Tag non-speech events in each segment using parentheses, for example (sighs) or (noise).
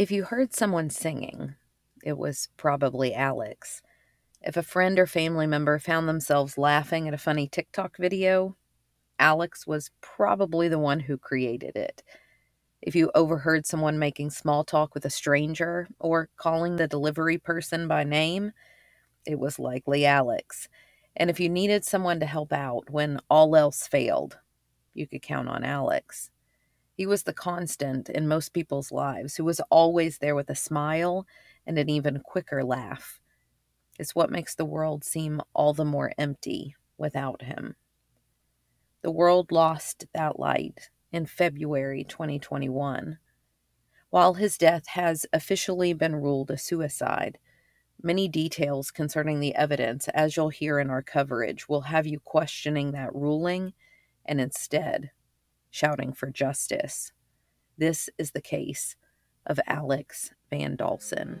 If you heard someone singing, it was probably Alex. If a friend or family member found themselves laughing at a funny TikTok video, Alex was probably the one who created it. If you overheard someone making small talk with a stranger or calling the delivery person by name, it was likely Alex. And if you needed someone to help out when all else failed, you could count on Alex. He was the constant in most people's lives who was always there with a smile and an even quicker laugh. It's what makes the world seem all the more empty without him. The world lost that light in February 2021. While his death has officially been ruled a suicide, many details concerning the evidence, as you'll hear in our coverage, will have you questioning that ruling and instead shouting for justice. This is the case of Alex Van Dalsen.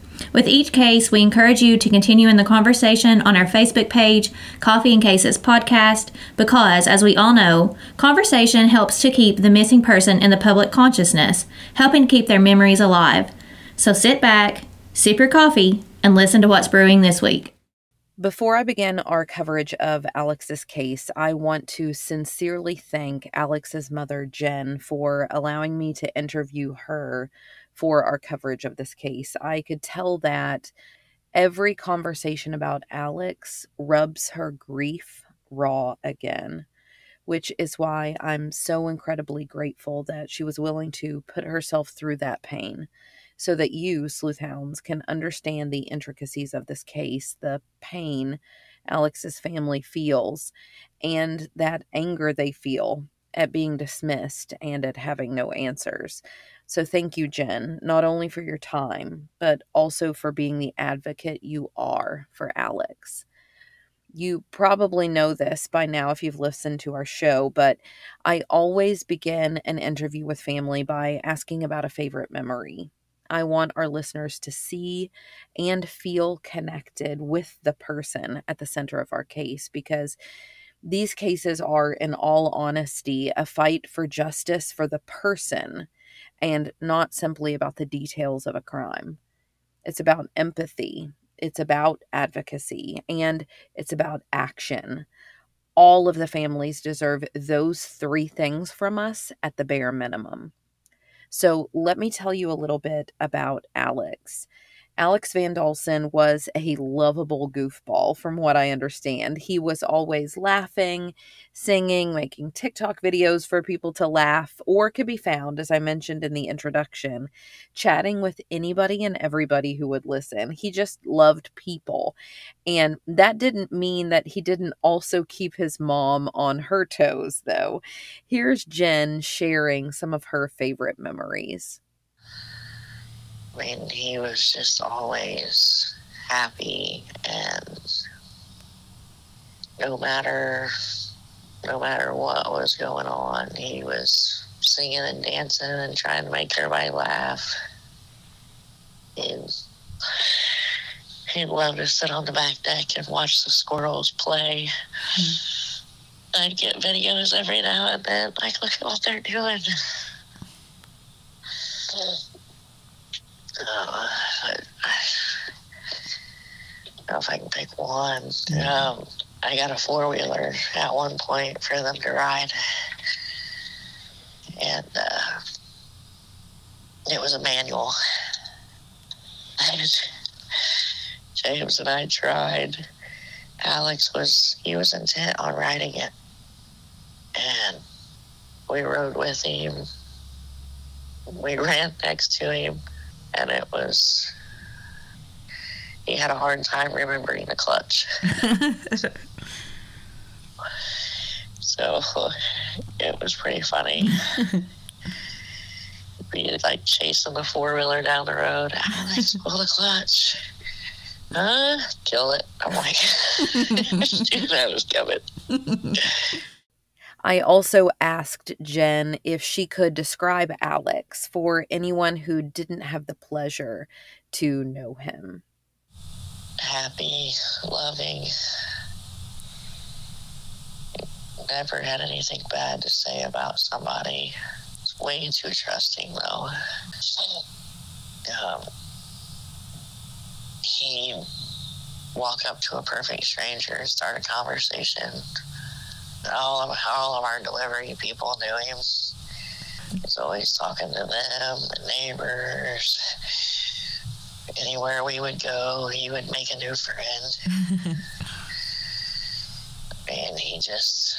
With each case, we encourage you to continue in the conversation on our Facebook page, Coffee and Cases Podcast, because, as we all know, conversation helps to keep the missing person in the public consciousness, helping keep their memories alive. So sit back, sip your coffee, and listen to what's brewing this week. Before I begin our coverage of Alex's case, I want to sincerely thank Alex's mother, Jen, for allowing me to interview her for our coverage of this case. I could tell that every conversation about Alex rubs her grief raw again, which is why I'm so incredibly grateful that she was willing to put herself through that pain so that you, sleuthhounds, can understand the intricacies of this case, the pain Alex's family feels, and that anger they feel at being dismissed and at having no answers. So thank you, Jen, not only for your time, but also for being the advocate you are for Alex. You probably know this by now if you've listened to our show, but I always begin an interview with family by asking about a favorite memory. I want our listeners to see and feel connected with the person at the center of our case because these cases are, in all honesty, a fight for justice for the person and not simply about the details of a crime. It's about empathy, it's about advocacy, and it's about action. All of the families deserve those three things from us at the bare minimum. So, let me tell you a little bit about Alex. Alex Van Dalsen was a lovable goofball, from what I understand. He was always laughing, singing, making TikTok videos for people to laugh, or could be found, as I mentioned in the introduction, chatting with anybody and everybody who would listen. He just loved people. And that didn't mean that he didn't also keep his mom on her toes, though. Here's Jen sharing some of her favorite memories. I mean, he was just always happy and no matter no matter what was going on, he was singing and dancing and trying to make everybody laugh. And he loved to sit on the back deck and watch the squirrels play. Mm. I'd get videos every now and then, like, look at what they're doing. Uh, I, don't know if I can pick one. Um, I got a four wheeler at one point for them to ride, and uh, it was a manual. James and I tried Alex was he was intent on riding it, and we rode with him. We (laughs) ran next to him, and it was he had a hard time remembering the clutch. (laughs) so it was pretty funny. (laughs) Be like chasing the four wheeler down the road. Alex, (laughs) pull the clutch. Huh? Kill it. I'm like, that was coming. I also asked Jen if she could describe Alex for anyone who didn't have the pleasure to know him. Happy, loving. Never had anything bad to say about somebody. It's way too trusting, though. Um, he walk up to a perfect stranger start a conversation. All of all of our delivery people knew him. He's always talking to them, the neighbors. Anywhere we would go, he would make a new friend. (laughs) and he just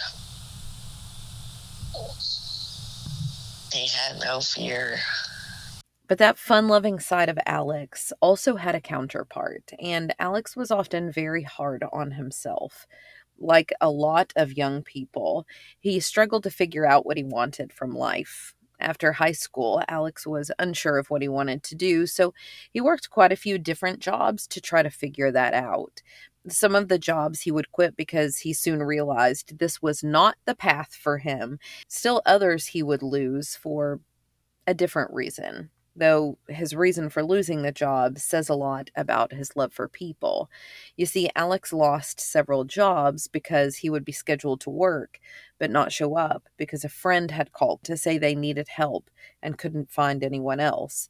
he had no fear but that fun loving side of Alex also had a counterpart, and Alex was often very hard on himself. Like a lot of young people, he struggled to figure out what he wanted from life. After high school, Alex was unsure of what he wanted to do, so he worked quite a few different jobs to try to figure that out. Some of the jobs he would quit because he soon realized this was not the path for him. Still, others he would lose for a different reason though his reason for losing the job says a lot about his love for people. You see, Alex lost several jobs because he would be scheduled to work but not show up because a friend had called to say they needed help and couldn't find anyone else.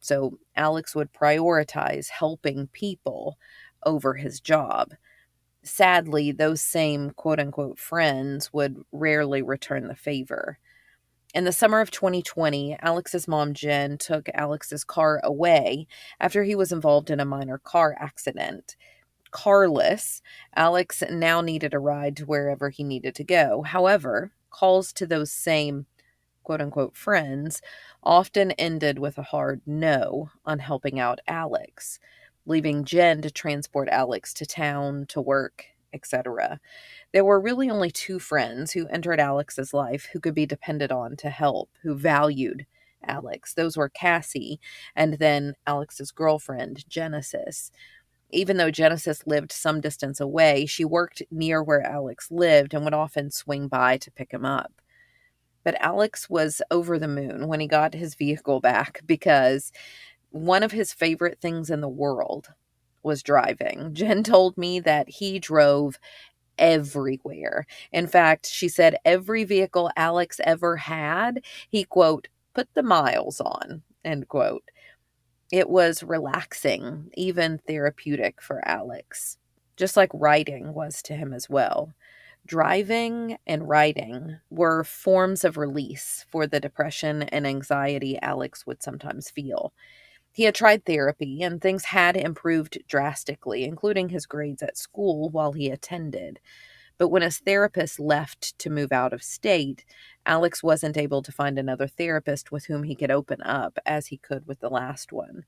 So Alex would prioritize helping people over his job. Sadly, those same quote unquote friends would rarely return the favor. In the summer of 2020, Alex's mom, Jen, took Alex's car away after he was involved in a minor car accident. Carless, Alex now needed a ride to wherever he needed to go. However, calls to those same quote unquote friends often ended with a hard no on helping out Alex, leaving Jen to transport Alex to town, to work, etc. There were really only two friends who entered Alex's life who could be depended on to help, who valued Alex. Those were Cassie and then Alex's girlfriend, Genesis. Even though Genesis lived some distance away, she worked near where Alex lived and would often swing by to pick him up. But Alex was over the moon when he got his vehicle back (laughs) because one of his favorite things in the world was driving. Jen told me that he drove everywhere. In fact, she said every vehicle Alex ever had, he quote, put the miles on, end quote. It was relaxing, even therapeutic for Alex, just like writing was to him as well. Driving and writing were forms of release for the depression and anxiety Alex would sometimes feel. He had tried therapy, and things had improved drastically, including his grades at school while he attended. But when his therapist left to move out of state, Alex wasn't able to find another therapist with whom he could open up as he could with the last one.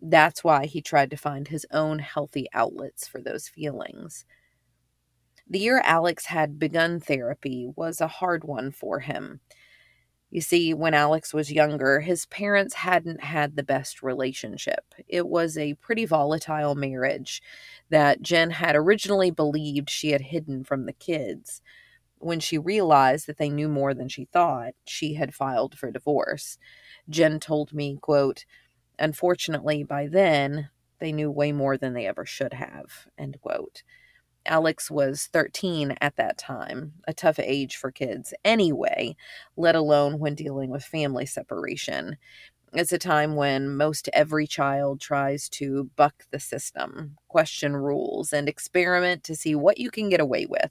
That's why he tried to find his own healthy outlets for those feelings. The year Alex had begun therapy was a hard one for him. You see, when Alex was younger, his parents hadn't had the best relationship. It was a pretty volatile marriage that Jen had originally believed she had hidden from the kids. When she realized that they knew more than she thought, she had filed for divorce. Jen told me, quote, Unfortunately, by then, they knew way more than they ever should have, end quote. Alex was 13 at that time, a tough age for kids anyway, let alone when dealing with family separation. It's a time when most every child tries to buck the system, question rules, and experiment to see what you can get away with.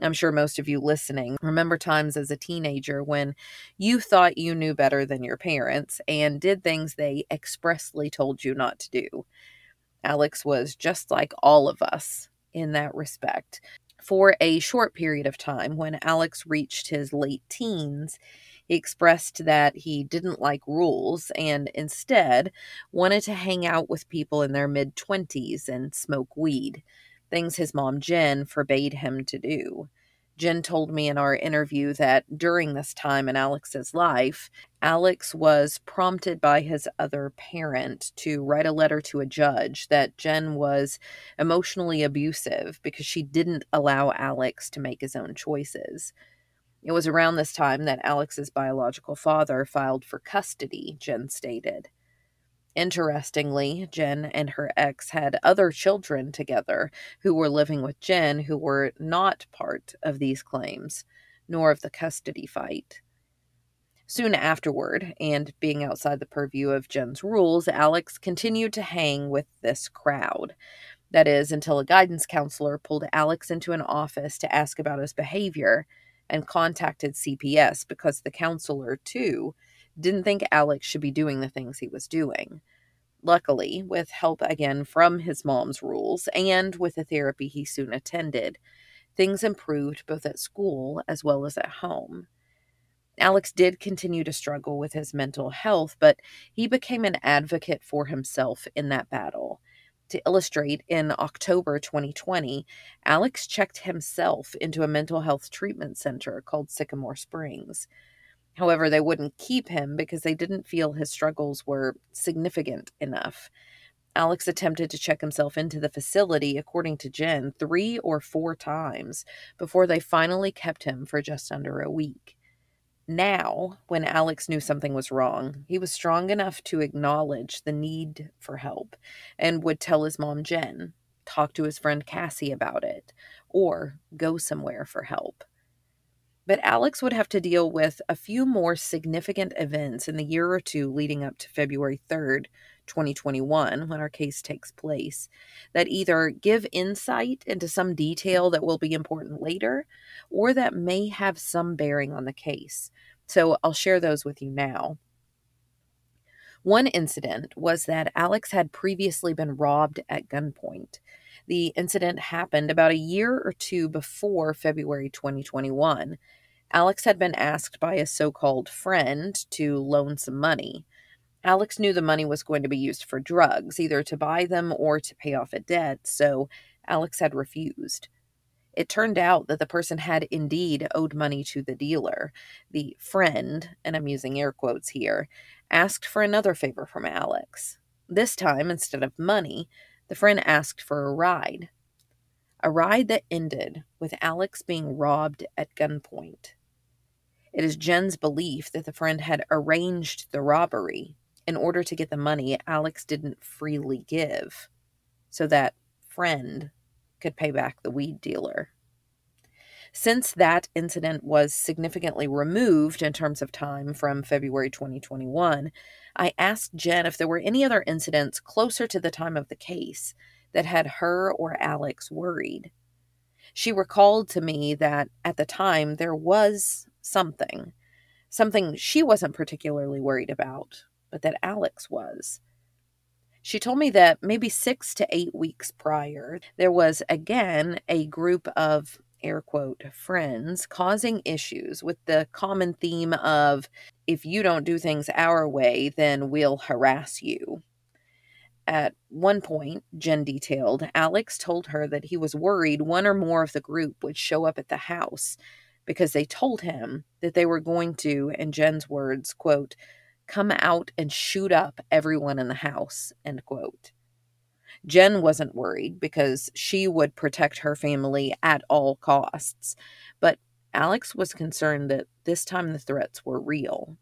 I'm sure most of you listening remember times as a teenager when you thought you knew better than your parents and did things they expressly told you not to do. Alex was just like all of us in that respect. For a short period of time, when Alex reached his late teens, he expressed that he didn't like rules and instead wanted to hang out with people in their mid 20s and smoke weed, things his mom Jen forbade him to do. Jen told me in our interview that during this time in Alex's life, Alex was prompted by his other parent to write a letter to a judge that Jen was emotionally abusive because she didn't allow Alex to make his own choices. It was around this time that Alex's biological father filed for custody, Jen stated. Interestingly, Jen and her ex had other children together who were living with Jen who were not part of these claims, nor of the custody fight. Soon afterward, and being outside the purview of Jen's rules, Alex continued to hang with this crowd. That is, until a guidance counselor pulled Alex into an office to ask about his behavior and contacted CPS because the counselor, too, didn't think Alex should be doing the things he was doing. Luckily, with help again from his mom's rules and with the therapy he soon attended, things improved both at school as well as at home. Alex did continue to struggle with his mental health, but he became an advocate for himself in that battle. To illustrate, in October 2020, Alex checked himself into a mental health treatment center called Sycamore Springs. However, they wouldn't keep him because they didn't feel his struggles were significant enough. Alex attempted to check himself into the facility, according to Jen, three or four times before they finally kept him for just under a week. Now, when Alex knew something was wrong, he was strong enough to acknowledge the need for help and would tell his mom, Jen, talk to his friend Cassie about it, or go somewhere for help. But Alex would have to deal with a few more significant events in the year or two leading up to February 3rd, 2021, when our case takes place, that either give insight into some detail that will be important later or that may have some bearing on the case. So I'll share those with you now. One incident was that Alex had previously been robbed at gunpoint. The incident happened about a year or two before February 2021. Alex had been asked by a so called friend to loan some money. Alex knew the money was going to be used for drugs, either to buy them or to pay off a debt, so Alex had refused. It turned out that the person had indeed owed money to the dealer. The friend, and I'm using air quotes here, asked for another favor from Alex. This time, instead of money, the friend asked for a ride. A ride that ended with Alex being robbed at gunpoint. It is Jen's belief that the friend had arranged the robbery in order to get the money Alex didn't freely give so that friend could pay back the weed dealer. Since that incident was significantly removed in terms of time from February 2021, I asked Jen if there were any other incidents closer to the time of the case that had her or Alex worried. She recalled to me that at the time there was something, something she wasn't particularly worried about, but that Alex was. She told me that maybe six to eight weeks prior, there was again a group of air quote friends causing issues with the common theme of if you don't do things our way, then we'll harass you. At one point, Jen detailed, Alex told her that he was worried one or more of the group would show up at the house because they told him that they were going to, in Jen's words, quote, come out and shoot up everyone in the house, end quote. Jen wasn't worried because she would protect her family at all costs, but Alex was concerned that this time the threats were real.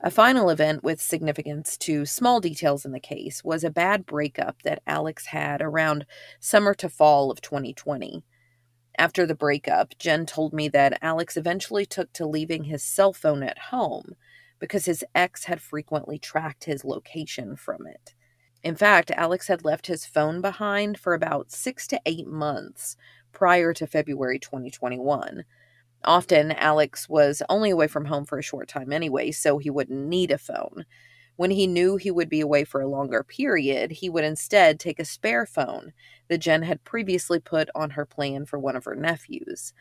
A final event with significance to small details in the case was a bad breakup that Alex had around summer to fall of 2020. After the breakup, Jen told me that Alex eventually took to leaving his cell phone at home because his ex had frequently tracked his location from it. In fact, Alex had left his phone behind for about six to eight months prior to February 2021 Often, Alex was only away from home for a short time anyway, so he wouldn't need a phone. When he knew he would be away for a longer period, he would instead take a spare phone that Jen had previously put on her plan for one of her nephews.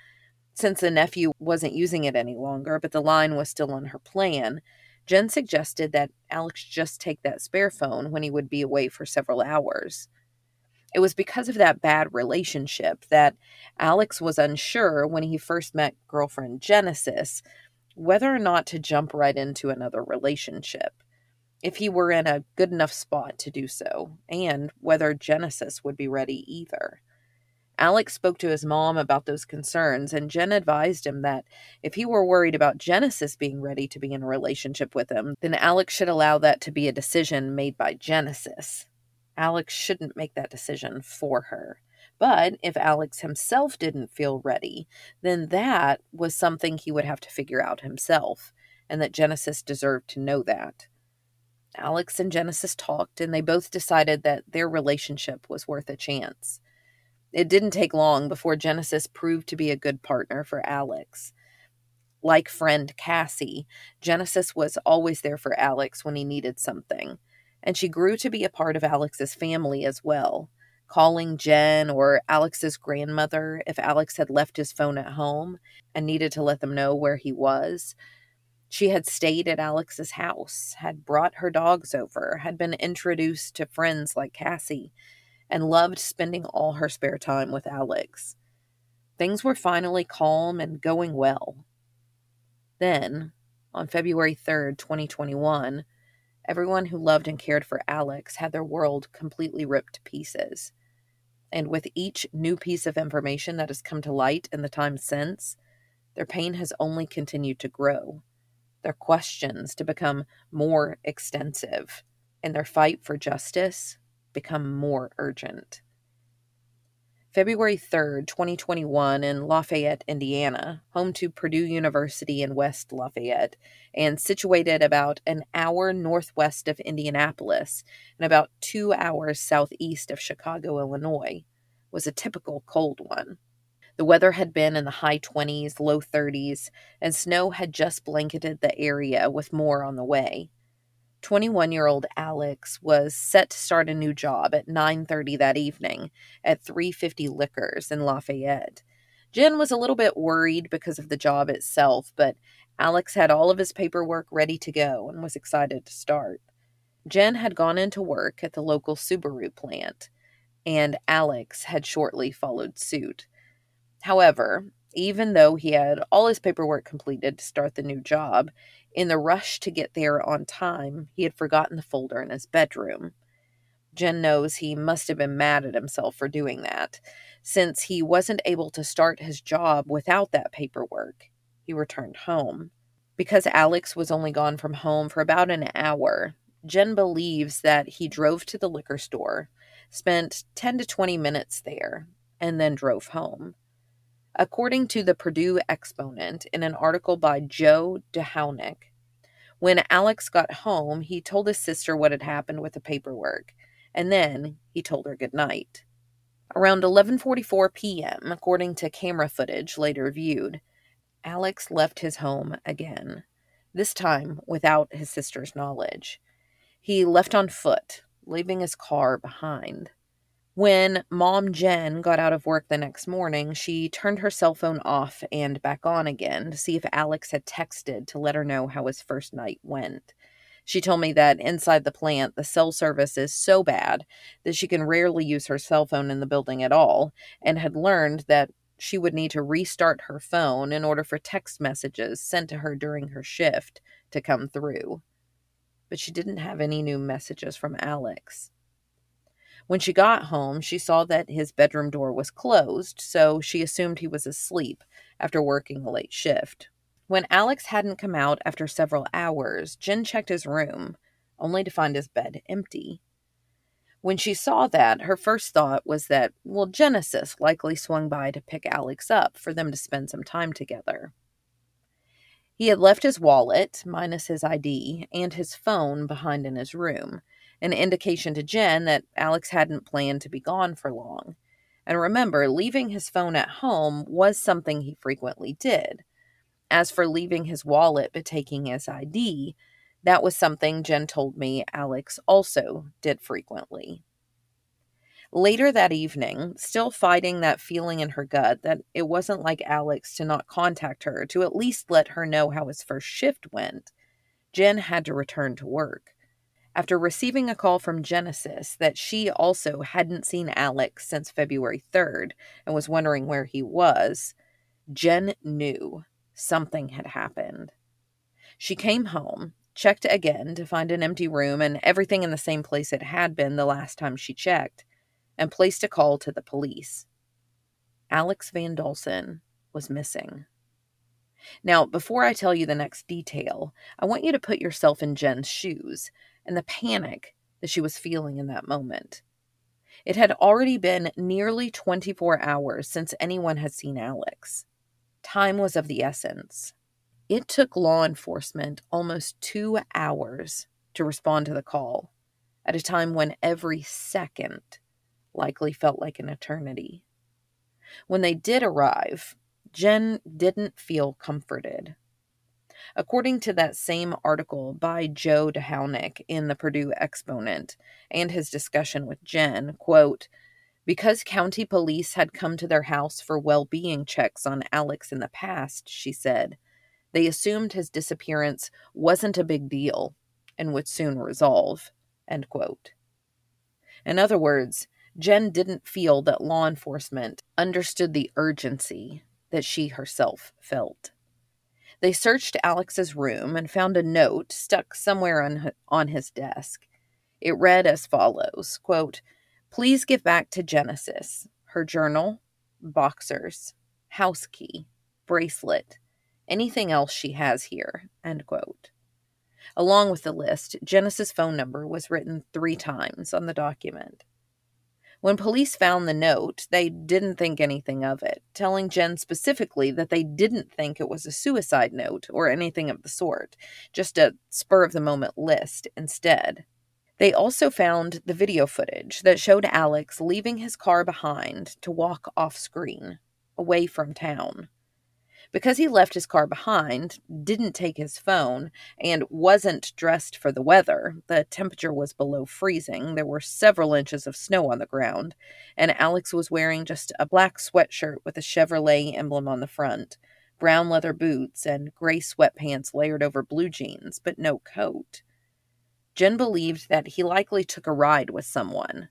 Since the nephew wasn't using it any longer, but the line was still on her plan, Jen suggested that Alex just take that spare phone when he would be away for several hours. It was because of that bad relationship that Alex was unsure when he first met girlfriend Genesis whether or not to jump right into another relationship, if he were in a good enough spot to do so, and whether Genesis would be ready either. Alex spoke to his mom about those concerns, and Jen advised him that if he were worried about Genesis being ready to be in a relationship with him, then Alex should allow that to be a decision made by Genesis. Alex shouldn't make that decision for her. But if Alex himself didn't feel ready, then that was something he would have to figure out himself, and that Genesis deserved to know that. Alex and Genesis talked, and they both decided that their relationship was worth a chance. It didn't take long before Genesis proved to be a good partner for Alex. Like friend Cassie, Genesis was always there for Alex when he needed something, and she grew to be a part of Alex's family as well, calling Jen or Alex's grandmother if Alex had left his phone at home and needed to let them know where he was. She had stayed at Alex's house, had brought her dogs over, had been introduced to friends like Cassie, and loved spending all her spare time with Alex. Things were finally calm and going well. Then, on February 3rd, 2021, everyone who loved and cared for Alex had their world completely ripped to pieces. And with each new piece of information that has come to light in the time since, their pain has only continued to grow, their questions to become more extensive, and their fight for justice become more urgent. February 3rd, 2021, in Lafayette, Indiana, home to Purdue University in West Lafayette, and situated about an hour northwest of Indianapolis and about two hours southeast of Chicago, Illinois, was a typical cold one. The weather had been in the high 20s, low 30s, and snow had just blanketed the area with more on the way. 21-year-old Alex was set to start a new job at 9:30 that evening at 350 Liquors in Lafayette. Jen was a little bit worried because of the job itself, but Alex had all of his paperwork ready to go and was excited to start. Jen had gone into work at the local Subaru plant, and Alex had shortly followed suit. However, even though he had all his paperwork completed to start the new job, in the rush to get there on time, he had forgotten the folder in his bedroom. Jen knows he must have been mad at himself for doing that, since he wasn't able to start his job without that paperwork. He returned home. Because Alex was only gone from home for about an hour, Jen believes that he drove to the liquor store, spent 10 to 20 minutes there, and then drove home. According to the Purdue Exponent in an article by Joe Dehownick, when Alex got home, he told his sister what had happened with the paperwork, and then he told her good night. Around 11:44 p.m., according to camera footage later viewed, Alex left his home again, this time without his sister's knowledge. He left on foot, leaving his car behind. When mom Jen got out of work the next morning, she turned her cell phone off and back on again to see if Alex had texted to let her know how his first night went. She told me that inside the plant, the cell service is so bad that she can rarely use her cell phone in the building at all, and had learned that she would need to restart her phone in order for text messages sent to her during her shift to come through. But she didn't have any new messages from Alex. When she got home, she saw that his bedroom door was closed, so she assumed he was asleep after working a late shift. When Alex hadn't come out after several hours, Jen checked his room, only to find his bed empty. When she saw that, her first thought was that, well, Genesis likely swung by to pick Alex up for them to spend some time together. He had left his wallet, minus his ID, and his phone behind in his room, an indication to Jen that Alex hadn't planned to be gone for long. And remember, leaving his phone at home was something he frequently did. As for leaving his wallet but taking his ID, That was something Jen told me Alex also did frequently. Later that evening, still fighting that feeling in her gut that it wasn't like Alex to not contact her to at least let her know how his first shift went, Jen had to return to work. After receiving a call from Genesis that she also hadn't seen Alex since February 3rd and was wondering where he was, Jen knew something had happened. She came home, checked again to find an empty room and everything in the same place it had been the last time she checked and placed a call to the police. Alex Van Dalsen was missing. Now, before I tell you the next detail, I want you to put yourself in Jen's shoes and the panic that she was feeling in that moment. It had already been nearly 24 hours since anyone had seen Alex. Time was of the essence. It took law enforcement almost two hours to respond to the call, at a time when every second likely felt like an eternity. When they did arrive, Jen didn't feel comforted. According to that same article by Joe Dehownick in the Purdue Exponent and his discussion with Jen, quote, because county police had come to their house for well being checks on Alex in the past, she said, they assumed his disappearance wasn't a big deal and would soon resolve. End quote. In other words, Jen didn't feel that law enforcement understood the urgency that she herself felt. They searched Alex's room and found a note stuck somewhere on, on his desk. It read as follows quote, Please give back to Genesis her journal, boxers, house key, bracelet, anything else she has here. End quote. Along with the list, Genesis' phone number was written three times on the document. When police found the note, they didn't think anything of it, telling Jen specifically that they didn't think it was a suicide note or anything of the sort, just a spur of the moment list instead. They also found the video footage that showed Alex leaving his car behind to walk off screen, away from town because he left his car behind, didn't take his phone, and wasn't dressed for the weather. The temperature was below freezing. There were several inches of snow on the ground, and Alex was wearing just a black sweatshirt with a Chevrolet emblem on the front, brown leather boots, and gray sweatpants layered over blue jeans, but no coat. Jen believed that he likely took a ride with someone.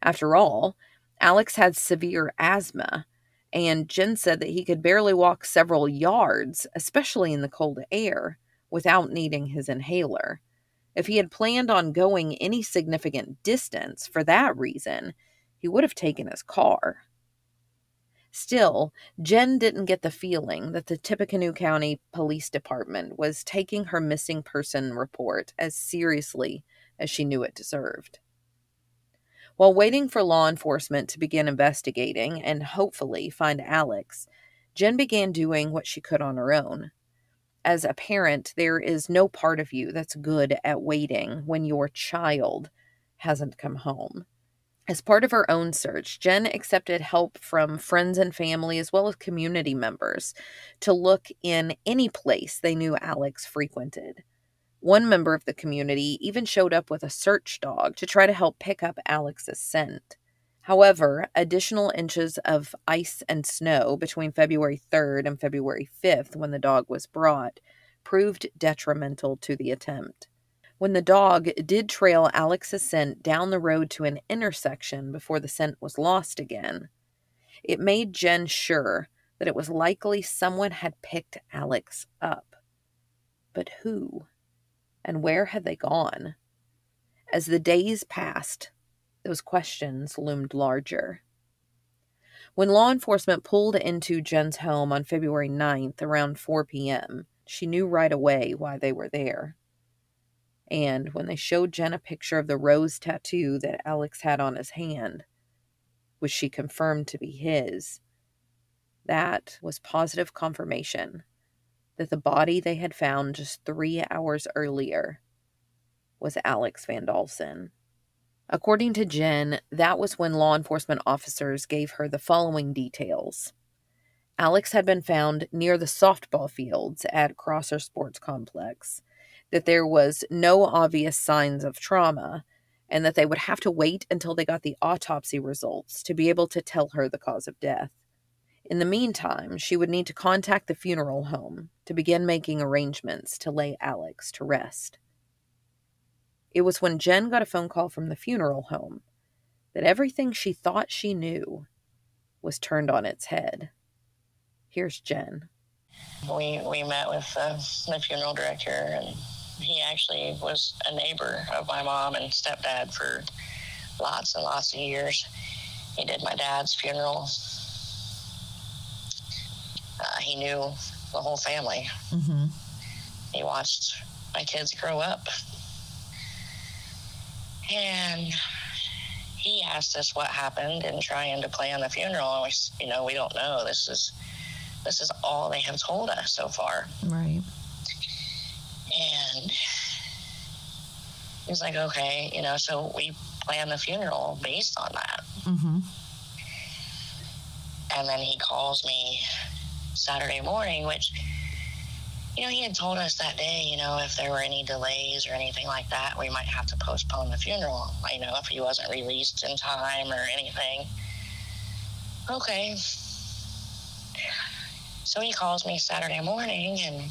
After all, Alex had severe asthma and Jen said that he could barely walk several yards, especially in the cold air, without needing his inhaler. If he had planned on going any significant distance for that reason, he would have taken his car. Still, Jen didn't get the feeling that the Tippecanoe County Police Department was taking her missing person report as seriously as she knew it deserved. While waiting for law enforcement to begin investigating and hopefully find Alex, Jen began doing what she could on her own. As a parent, there is no part of you that's good at waiting when your child hasn't come home. As part of her own search, Jen accepted help from friends and family as well as community members to look in any place they knew Alex frequented. One member of the community even showed up with a search dog to try to help pick up Alex's scent. However, additional inches of ice and snow between February 3rd and February 5th, when the dog was brought, proved detrimental to the attempt. When the dog did trail Alex's scent down the road to an intersection before the scent was lost again, it made Jen sure that it was likely someone had picked Alex up. But who? And where had they gone? As the days passed, those questions loomed larger. When law enforcement pulled into Jen's home on February 9th around 4 p.m., she knew right away why they were there. And when they showed Jen a picture of the rose tattoo that Alex had on his hand, which she confirmed to be his, that was positive confirmation that the body they had found just three hours earlier was Alex Van Dalsen. According to Jen, that was when law enforcement officers gave her the following details. Alex had been found near the softball fields at Crosser Sports Complex. that there was no obvious signs of trauma and that they would have to wait until they got the autopsy results to be able to tell her the cause of death. In the meantime, she would need to contact the funeral home to begin making arrangements to lay Alex to rest. It was when Jen got a phone call from the funeral home that everything she thought she knew was turned on its head. Here's Jen. We, we met with the, the funeral director, and he actually was a neighbor of my mom and stepdad for lots and lots of years. He did my dad's funeral. Uh, he knew the whole family. Mm-hmm. He watched my kids grow up. And he asked us what happened in trying to plan the funeral. And we, you know, we don't know. This is this is all they have told us so far. Right. And he was like, okay, you know, so we planned the funeral based on that. Mm-hmm. And then he calls me Saturday morning, which, you know, he had told us that day, you know, if there were any delays or anything like that, we might have to postpone the funeral, you know, if he wasn't released in time or anything. Okay. So he calls me Saturday morning and,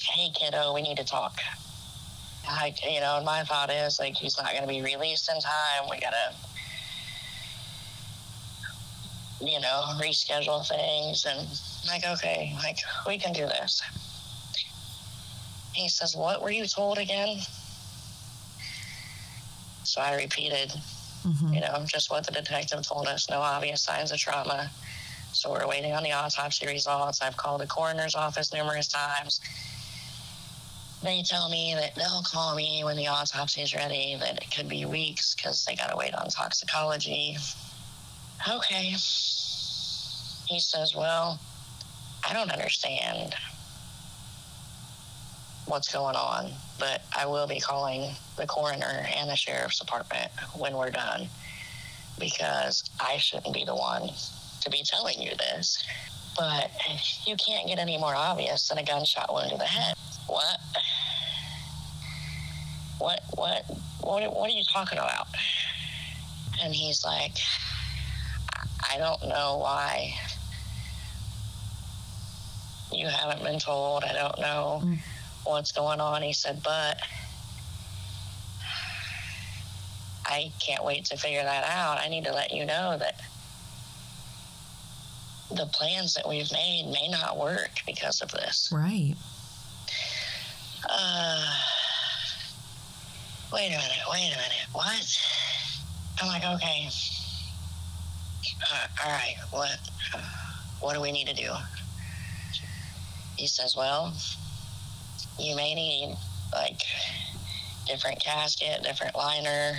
hey, kiddo, we need to talk. I, you know, and my thought is like he's not going to be released in time. We gotta, you know, reschedule things. And I'm like, okay, like we can do this. He says, "What were you told again?" So I repeated, Mm-hmm. you know, just what the detective told us. No obvious signs of trauma. So we're waiting on the autopsy results. I've called the coroner's office numerous times. They tell me that they'll call me when the autopsy is ready, that it could be weeks because they got to wait on toxicology. Okay. He says, Well, I don't understand what's going on, but I will be calling the coroner and the sheriff's department when we're done because I shouldn't be the one to be telling you this. But you can't get any more obvious than a gunshot wound to the head. What? What? What? What? What are you talking about? And he's like, I don't know why you haven't been told. I don't know Mm. what's going on. He said, but I can't wait to figure that out. I need to let you know that the plans that we've made may not work because of this. Right. Uh, wait a minute, wait a minute. What? I'm like, okay. Uh, all right, what? What do we need to do? He says, well, you may need like different casket, different liner.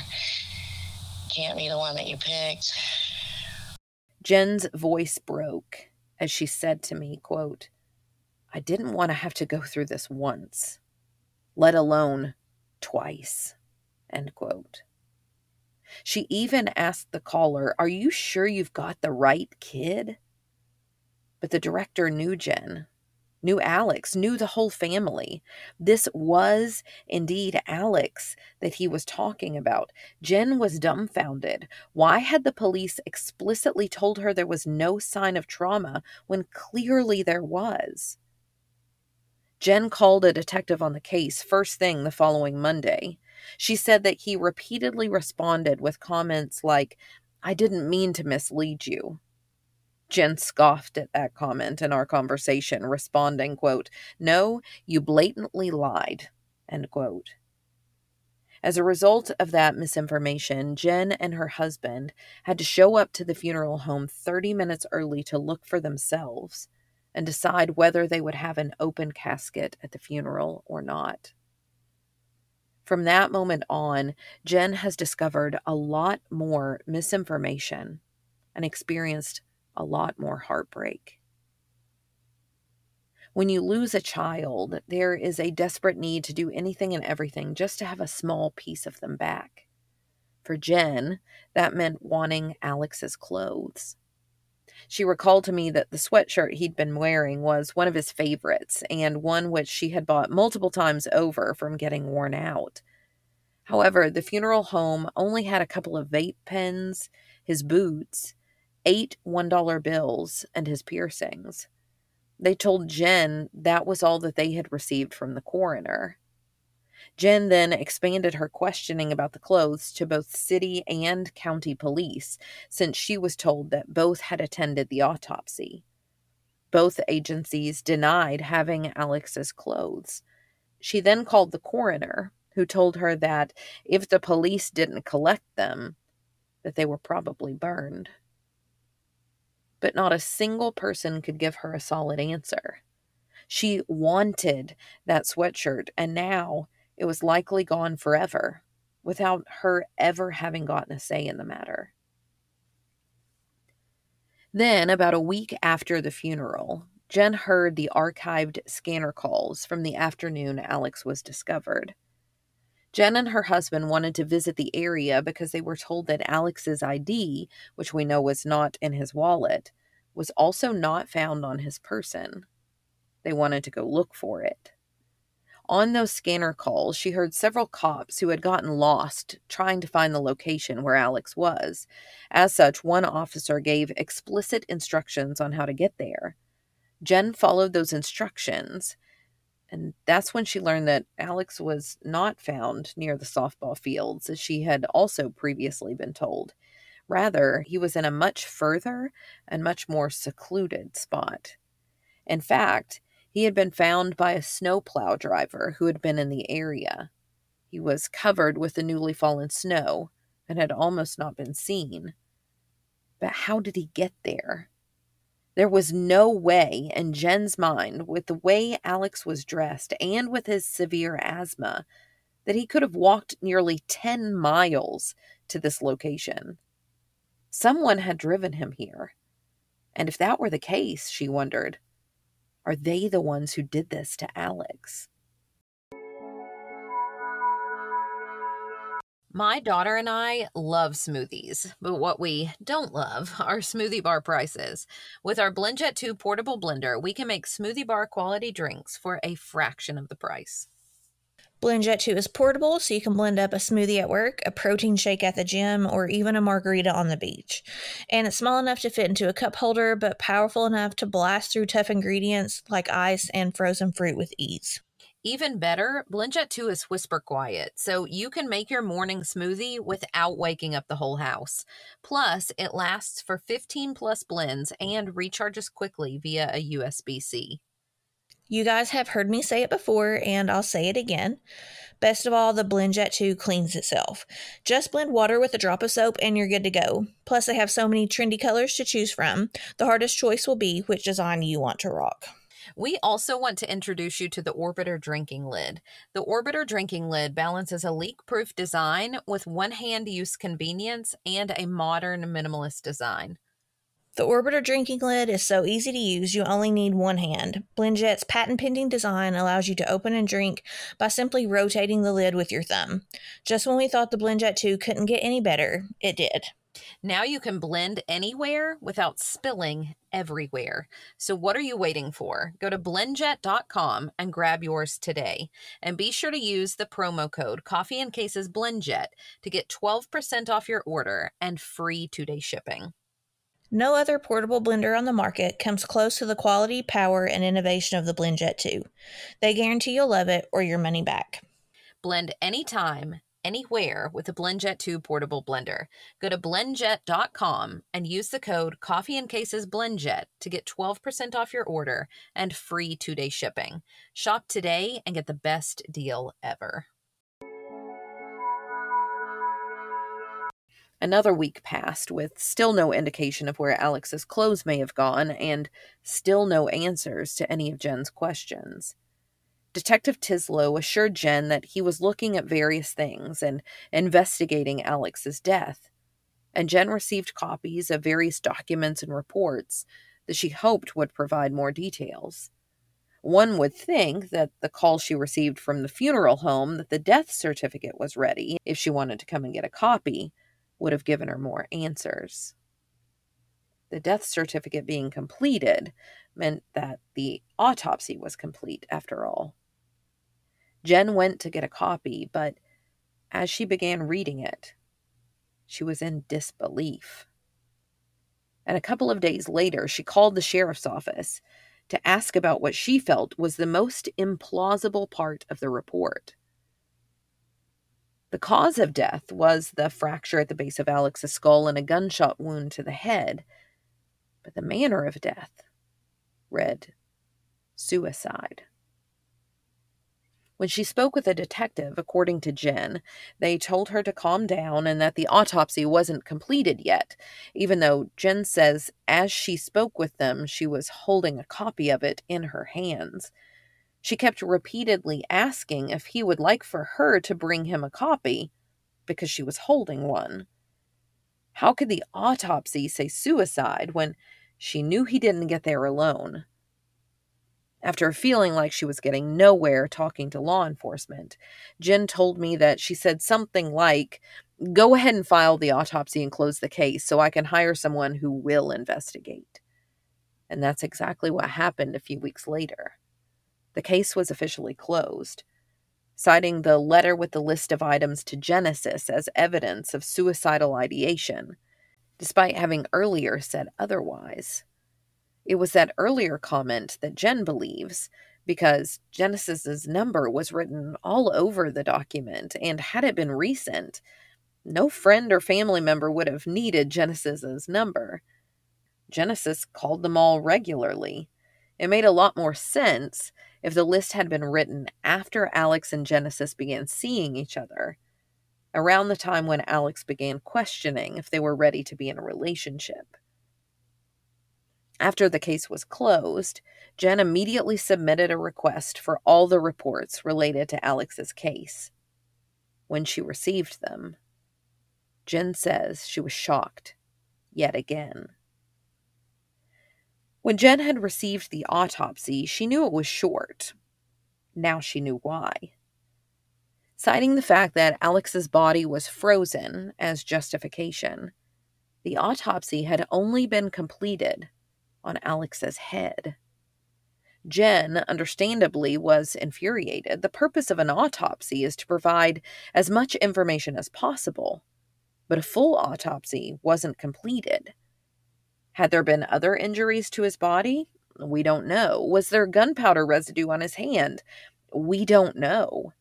Can't be the one that you picked. Jen's voice broke as she said to me, quote, I didn't want to have to go through this once, let alone twice, end quote. She even asked the caller, Are you sure you've got the right kid? But the director knew Jen, knew Alex, knew the whole family. This was indeed Alex that he was talking about. Jen was dumbfounded. Why had the police explicitly told her there was no sign of trauma when clearly there was? Jen called a detective on the case first thing the following Monday. She said that he repeatedly responded with comments like, I didn't mean to mislead you. Jen scoffed at that comment in our conversation, responding, quote, No, you blatantly lied, end quote. As a result of that misinformation, Jen and her husband had to show up to the funeral home 30 minutes early to look for themselves and decide whether they would have an open casket at the funeral or not. From that moment on, Jen has discovered a lot more misinformation and experienced a lot more heartbreak. When you lose a child, there is a desperate need to do anything and everything just to have a small piece of them back. For Jen, that meant wanting Alex's clothes. She recalled to me that the sweatshirt he'd been wearing was one of his favorites and one which she had bought multiple times over from getting worn out. However, the funeral home only had a couple of vape pens, his boots, eight $1 bills, and his piercings. They told Jen that was all that they had received from the coroner. Jen then expanded her questioning about the clothes to both city and county police, since she was told that both had attended the autopsy. Both agencies denied having Alex's clothes. She then called the coroner, who told her that if the police didn't collect them, that they were probably burned. But not a single person could give her a solid answer. She wanted that sweatshirt, and now it was likely gone forever, without her ever having gotten a say in the matter. Then, about a week after the funeral, Jen heard the archived scanner calls from the afternoon Alex was discovered. Jen and her husband wanted to visit the area because they were told that Alex's ID, which we know was not in his wallet, was also not found on his person. They wanted to go look for it. On those scanner calls, she heard several cops who had gotten lost trying to find the location where Alex was. As such, one officer gave explicit instructions on how to get there. Jen followed those instructions and that's when she learned that Alex was not found near the softball fields, as she had also previously been told. Rather, he was in a much further and much more secluded spot. In fact, he had been found by a snowplow driver who had been in the area. He was covered with the newly fallen snow and had almost not been seen. But how did he get there? There was no way in Jen's mind, with the way Alex was dressed and with his severe asthma, that he could have walked nearly 10 miles to this location. Someone had driven him here. And if that were the case, she wondered, are they the ones who did this to Alex? My daughter and I love smoothies, but what we don't love are smoothie bar prices. With our BlendJet 2 portable blender, we can make smoothie bar quality drinks for a fraction of the price. BlendJet 2 is portable, so you can blend up a smoothie at work, a protein shake at the gym, or even a margarita on the beach. And it's small enough to fit into a cup holder, but powerful enough to blast through tough ingredients like ice and frozen fruit with ease. Even better, BlendJet 2 is whisper quiet, so you can make your morning smoothie without waking up the whole house. Plus, it lasts for 15 plus blends and recharges quickly via a USB C. You guys have heard me say it before, and I'll say it again. Best of all, the BlendJet 2 cleans itself. Just blend water with a drop of soap and you're good to go. Plus, they have so many trendy colors to choose from. The hardest choice will be which design you want to rock. We also want to introduce you to the Orbiter drinking lid. The Orbiter drinking lid balances a leak proof design with one hand use convenience and a modern minimalist design. The Orbiter drinking lid is so easy to use, you only need one hand. BlendJet's patent pending design allows you to open and drink by simply rotating the lid with your thumb. Just when we thought the BlendJet 2 couldn't get any better, it did. Now you can blend anywhere without spilling everywhere. So, what are you waiting for? Go to blendjet.com and grab yours today. And be sure to use the promo code Coffee and Cases BlendJet to get 12% off your order and free two day shipping. No other portable blender on the market comes close to the quality, power, and innovation of the BlendJet 2. They guarantee you'll love it or your money back. Blend anytime anywhere with a BlendJet 2 portable blender. Go to blendjet.com and use the code Coffee and Cases BlendJet to get 12% off your order and free two day shipping. Shop today and get the best deal ever. Another week passed with still no indication of where Alex's clothes may have gone and still no answers to any of Jen's questions. Detective Tislow assured Jen that he was looking at various things and investigating Alex's death. And Jen received copies of various documents and reports that she hoped would provide more details. One would think that the call she received from the funeral home that the death certificate was ready, if she wanted to come and get a copy, would have given her more answers. The death certificate being completed meant that the autopsy was complete after all. Jen went to get a copy, but as she began reading it, she was in disbelief. And a couple of days later, she called the sheriff's office to ask about what she felt was the most implausible part of the report. The cause of death was the fracture at the base of Alex's skull and a gunshot wound to the head, but the manner of death read suicide. When she spoke with a detective, according to Jen, they told her to calm down and that the autopsy wasn't completed yet, even though Jen says as she spoke with them, she was holding a copy of it in her hands. She kept repeatedly asking if he would like for her to bring him a copy because she was holding one. How could the autopsy say suicide when she knew he didn't get there alone? After feeling like she was getting nowhere talking to law enforcement, Jen told me that she said something like, Go ahead and file the autopsy and close the case so I can hire someone who will investigate. And that's exactly what happened a few weeks later. The case was officially closed, citing the letter with the list of items to Genesis as evidence of suicidal ideation, despite having earlier said otherwise. It was that earlier comment that Jen believes, because Genesis's number was written all over the document, and had it been recent, no friend or family member would have needed Genesis's number. Genesis called them all regularly. It made a lot more sense if the list had been written after Alex and Genesis began seeing each other, around the time when Alex began questioning if they were ready to be in a relationship. After the case was closed, Jen immediately submitted a request for all the reports related to Alex's case. When she received them, Jen says she was shocked yet again. When Jen had received the autopsy, she knew it was short. Now she knew why. Citing the fact that Alex's body was frozen as justification, the autopsy had only been completed on Alex's head. Jen, understandably, was infuriated. The purpose of an autopsy is to provide as much information as possible, but a full autopsy wasn't completed. Had there been other injuries to his body? We don't know. Was there gunpowder residue on his hand? We don't know.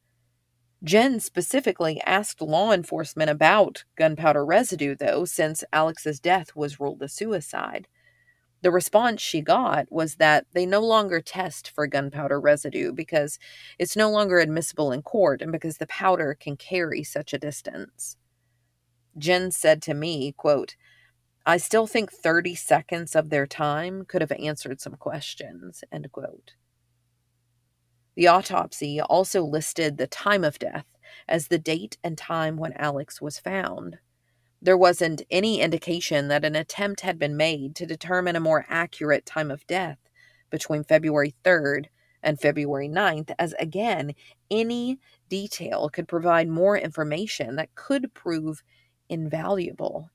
Jen specifically asked law enforcement about gunpowder residue, though, since Alex's death was ruled a suicide. The response she got was that they no longer test for gunpowder residue because it's no longer admissible in court and because the powder can carry such a distance. Jen said to me, quote, I still think 30 seconds of their time could have answered some questions, end quote. The autopsy also listed the time of death as the date and time when Alex was found. There wasn't any indication that an attempt had been made to determine a more accurate time of death between February 3rd and February 9th, as again, any detail could provide more information that could prove invaluable.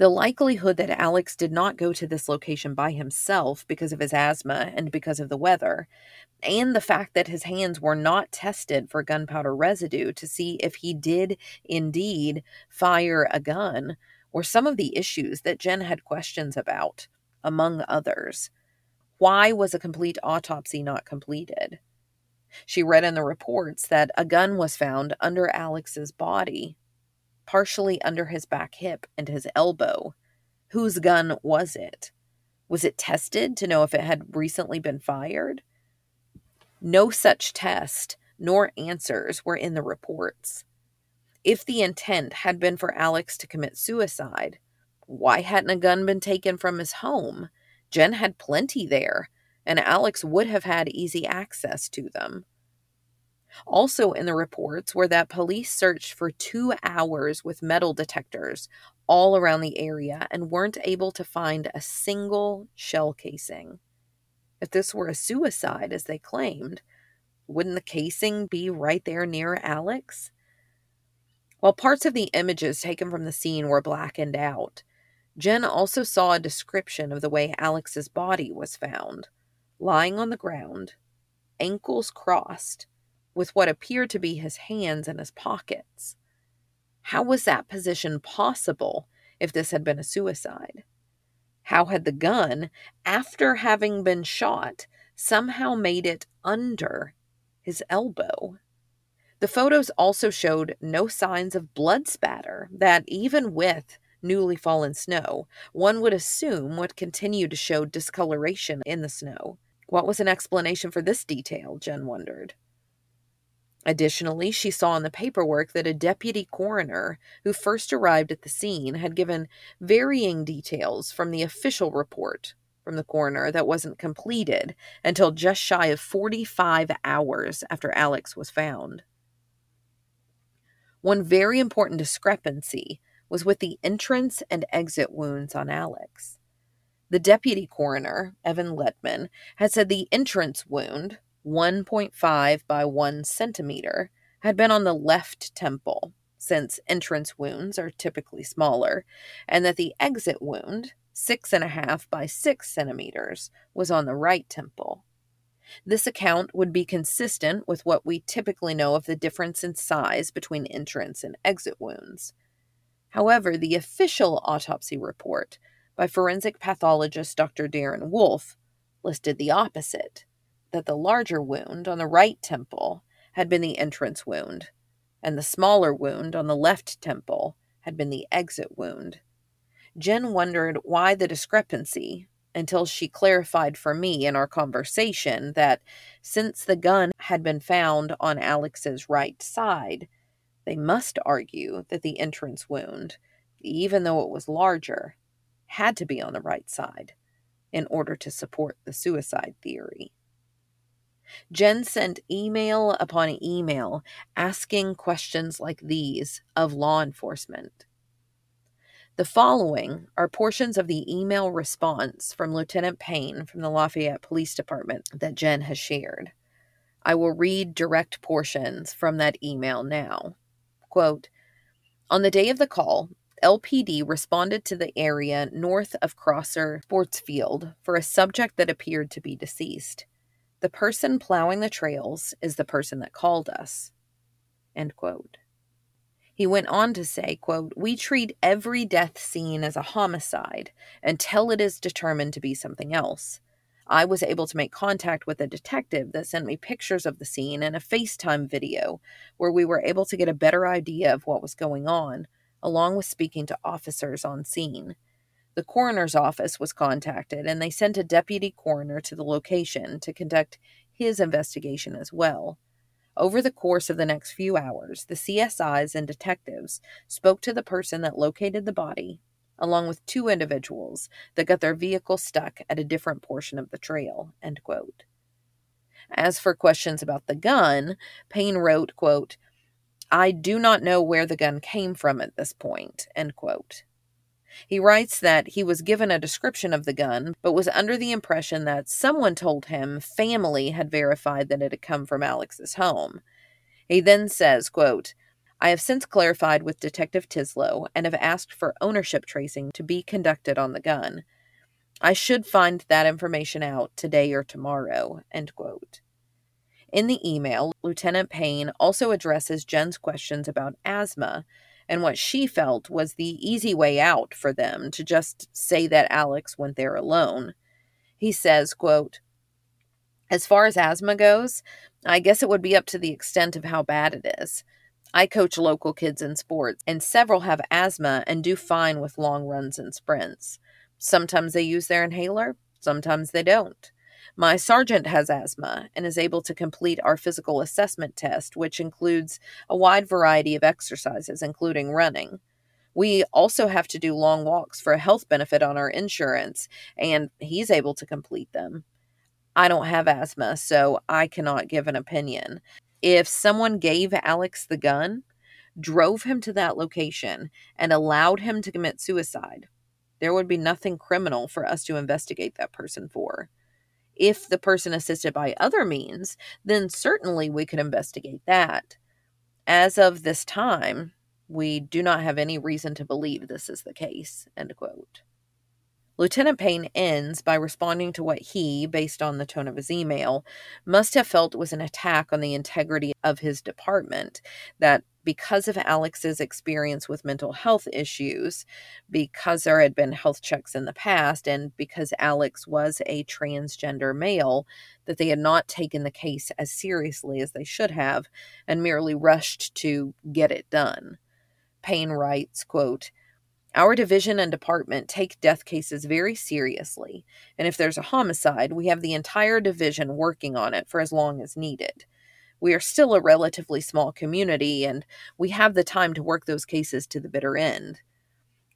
The likelihood that Alex did not go to this location by himself because of his asthma and because of the weather, and the fact that his hands were not tested for gunpowder residue to see if he did indeed fire a gun, were some of the issues that Jen had questions about, among others. Why was a complete autopsy not completed? She read in the reports that a gun was found under Alex's body partially under his back hip and his elbow. Whose gun was it? Was it tested to know if it had recently been fired? No such test nor answers were in the reports. If the intent had been for Alex to commit suicide, why hadn't a gun been taken from his home? Jen had plenty there, and Alex would have had easy access to them. Also, in the reports were that police searched for two hours with metal detectors all around the area and weren't able to find a single shell casing. If this were a suicide, as they claimed, wouldn't the casing be right there near Alex? While parts of the images taken from the scene were blackened out, Jen also saw a description of the way Alex's body was found, lying on the ground, ankles crossed, with what appeared to be his hands in his pockets. How was that position possible if this had been a suicide? How had the gun, after having been shot, somehow made it under his elbow? The photos also showed no signs of blood spatter that, even with newly fallen snow, one would assume would continue to show discoloration in the snow. What was an explanation for this detail? Jen wondered. Additionally, she saw in the paperwork that a deputy coroner who first arrived at the scene had given varying details from the official report from the coroner that wasn't completed until just shy of 45 hours after Alex was found. One very important discrepancy was with the entrance and exit wounds on Alex. The deputy coroner, Evan Ledman, had said the entrance wound, 1.5 by 1 centimeter, had been on the left temple, since entrance wounds are typically smaller, and that the exit wound, 6.5 by 6 centimeters, was on the right temple. This account would be consistent with what we typically know of the difference in size between entrance and exit wounds. However, the official autopsy report by forensic pathologist Dr. Darren Wolf listed the opposite that the larger wound on the right temple had been the entrance wound, and the smaller wound on the left temple had been the exit wound. Jen wondered why the discrepancy until she clarified for me in our conversation that since the gun had been found on Alex's right side, they must argue that the entrance wound, even though it was larger, had to be on the right side in order to support the suicide theory. Jen sent email upon email asking questions like these of law enforcement. The following are portions of the email response from Lieutenant Payne from the Lafayette Police Department that Jen has shared. I will read direct portions from that email now. Quote On the day of the call, LPD responded to the area north of Crosser Sports Field for a subject that appeared to be deceased. The person plowing the trails is the person that called us. End quote. He went on to say, quote, We treat every death scene as a homicide until it is determined to be something else. I was able to make contact with a detective that sent me pictures of the scene and a FaceTime video where we were able to get a better idea of what was going on, along with speaking to officers on scene. The coroner's office was contacted and they sent a deputy coroner to the location to conduct his investigation as well. Over the course of the next few hours, the CSIs and detectives spoke to the person that located the body along with two individuals that got their vehicle stuck at a different portion of the trail. As for questions about the gun, Payne wrote, quote, I do not know where the gun came from at this point, end quote. He writes that he was given a description of the gun, but was under the impression that someone told him family had verified that it had come from Alex's home. He then says, quote, I have since clarified with Detective Tislow and have asked for ownership tracing to be conducted on the gun. I should find that information out today or tomorrow. End quote. In the email, Lieutenant Payne also addresses Jen's questions about asthma and what she felt was the easy way out for them to just say that Alex went there alone. He says, quote, As far as asthma goes, I guess it would be up to the extent of how bad it is. I coach local kids in sports, and several have asthma and do fine with long runs and sprints. Sometimes they use their inhaler, sometimes they don't. My sergeant has asthma and is able to complete our physical assessment test, which includes a wide variety of exercises, including running. We also have to do long walks for a health benefit on our insurance, and he's able to complete them. I don't have asthma, so I cannot give an opinion if someone gave Alex the gun, drove him to that location, and allowed him to commit suicide, there would be nothing criminal for us to investigate that person for. If the person assisted by other means, then certainly we could investigate that. As of this time, We do not have any reason to believe this is the case. End quote. Lieutenant Payne ends by responding to what he, based on the tone of his email, must have felt was an attack on the integrity of his department. That because of Alex's experience with mental health issues, because there had been health checks in the past, and because Alex was a transgender male, that they had not taken the case as seriously as they should have and merely rushed to get it done. Payne writes, quote, our division and department take death cases very seriously, and if there's a homicide, we have the entire division working on it for as long as needed. We are still a relatively small community, and we have the time to work those cases to the bitter end.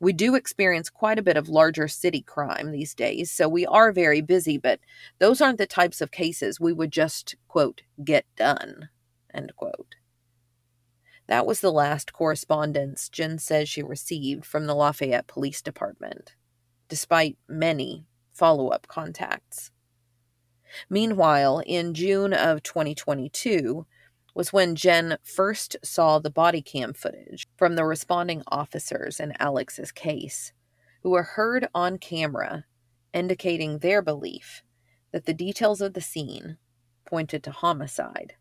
We do experience quite a bit of larger city crime these days, so we are very busy, but those aren't the types of cases we would just, quote, get done, end quote. That was the last correspondence Jen says she received from the Lafayette Police Department, despite many follow up contacts. Meanwhile, in June of 2022 was when Jen first saw the body cam footage from the responding officers in Alex's case, who were heard on camera indicating their belief that the details of the scene pointed to homicide.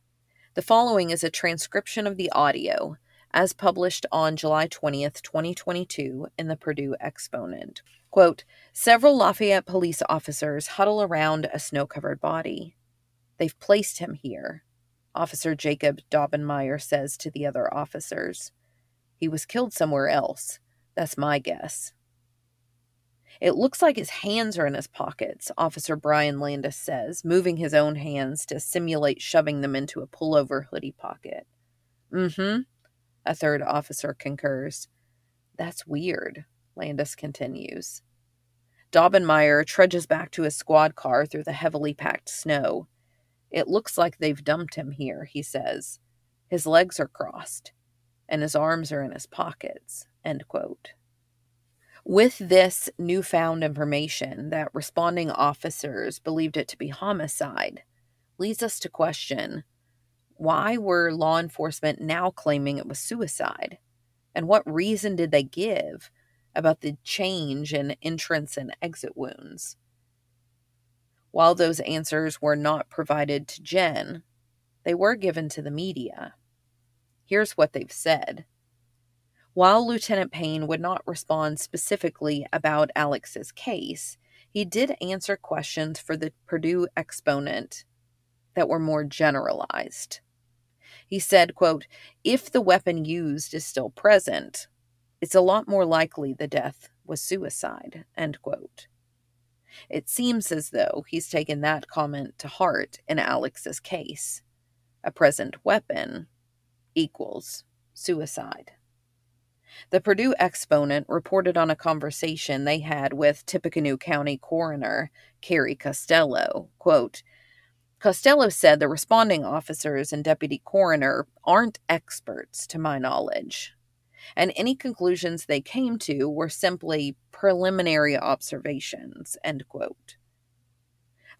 The following is a transcription of the audio as published on July 20th, 2022 in the Purdue Exponent. Quote, several Lafayette police officers huddle around a snow-covered body. They've placed him here, Officer Jacob Daubenmire says to the other officers. He was killed somewhere else. That's my guess. It looks like his hands are in his pockets, Officer Brian Landis says, moving his own hands to simulate shoving them into a pullover hoodie pocket. Mm hmm, a third officer concurs. That's weird, Landis continues. Daubenmire trudges back to his squad car through the heavily packed snow. It looks like they've dumped him here, he says. His legs are crossed, and his arms are in his pockets. With this newfound information that responding officers believed it to be homicide, leads us to question why were law enforcement now claiming it was suicide? And what reason did they give about the change in entrance and exit wounds? While those answers were not provided to Jen, they were given to the media. Here's what they've said. While Lieutenant Payne would not respond specifically about Alex's case, he did answer questions for the Purdue exponent that were more generalized. He said, quote, if the weapon used is still present, it's a lot more likely the death was suicide, end quote. It seems as though he's taken that comment to heart in Alex's case. A present weapon equals suicide. The Purdue Exponent reported on a conversation they had with Tippecanoe County Coroner Carrie Costello. Quote, Costello said the responding officers and deputy coroner aren't experts, to my knowledge, and any conclusions they came to were simply preliminary observations. End quote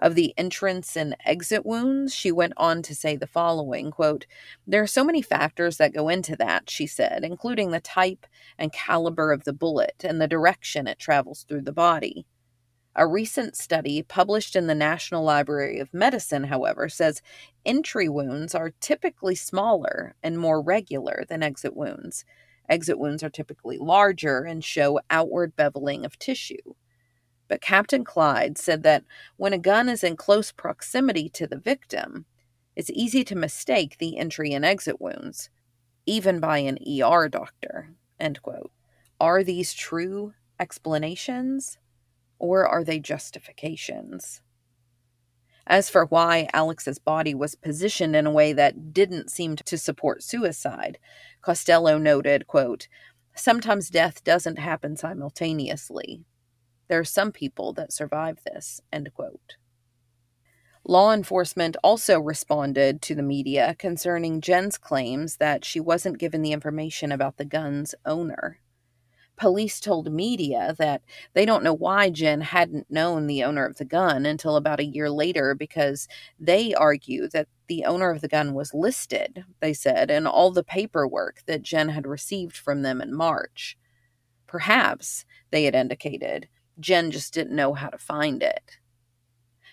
of the entrance and exit wounds, she went on to say the following quote, There are so many factors that go into that, she said, including the type and caliber of the bullet and the direction it travels through the body. A recent study published in the National Library of Medicine, however, says entry wounds are typically smaller and more regular than exit wounds. Exit wounds are typically larger and show outward beveling of tissue. But Captain Clyde said that when a gun is in close proximity to the victim, it's easy to mistake the entry and exit wounds, even by an ER doctor. End quote. Are these true explanations or are they justifications? As for why Alex's body was positioned in a way that didn't seem to support suicide, Costello noted, quote, Sometimes death doesn't happen simultaneously. There are some people that survive this. End quote. Law enforcement also responded to the media concerning Jen's claims that she wasn't given the information about the gun's owner. Police told media that they don't know why Jen hadn't known the owner of the gun until about a year later because they argue that the owner of the gun was listed, they said, in all the paperwork that Jen had received from them in March. Perhaps, they had indicated, Jen just didn't know how to find it.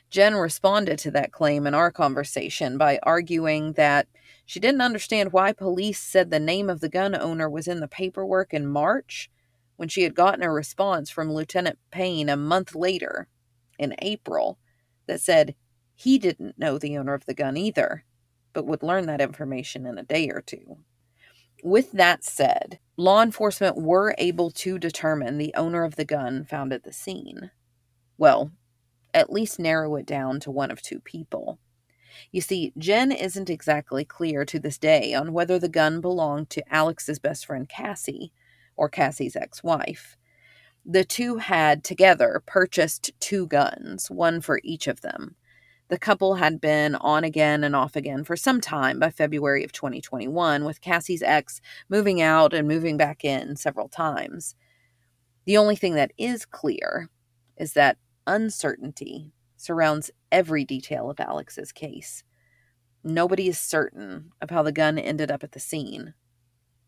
Jen responded to that claim in our conversation by arguing that she didn't understand why police said the name of the gun owner was in the paperwork in March when she had gotten a response from Lieutenant Payne a month later, in April, that said he didn't know the owner of the gun either, but would learn that information in a day or two. With that said, law enforcement were able to determine the owner of the gun found at the scene. Well, at least narrow it down to one of two people. You see, Jen isn't exactly clear to this day on whether the gun belonged to Alex's best friend Cassie or Cassie's ex wife. The two had together purchased two guns, one for each of them. The couple had been on again and off again for some time by February of 2021, with Cassie's ex moving out and moving back in several times. The only thing that is clear is that uncertainty surrounds every detail of Alex's case. Nobody is certain of how the gun ended up at the scene,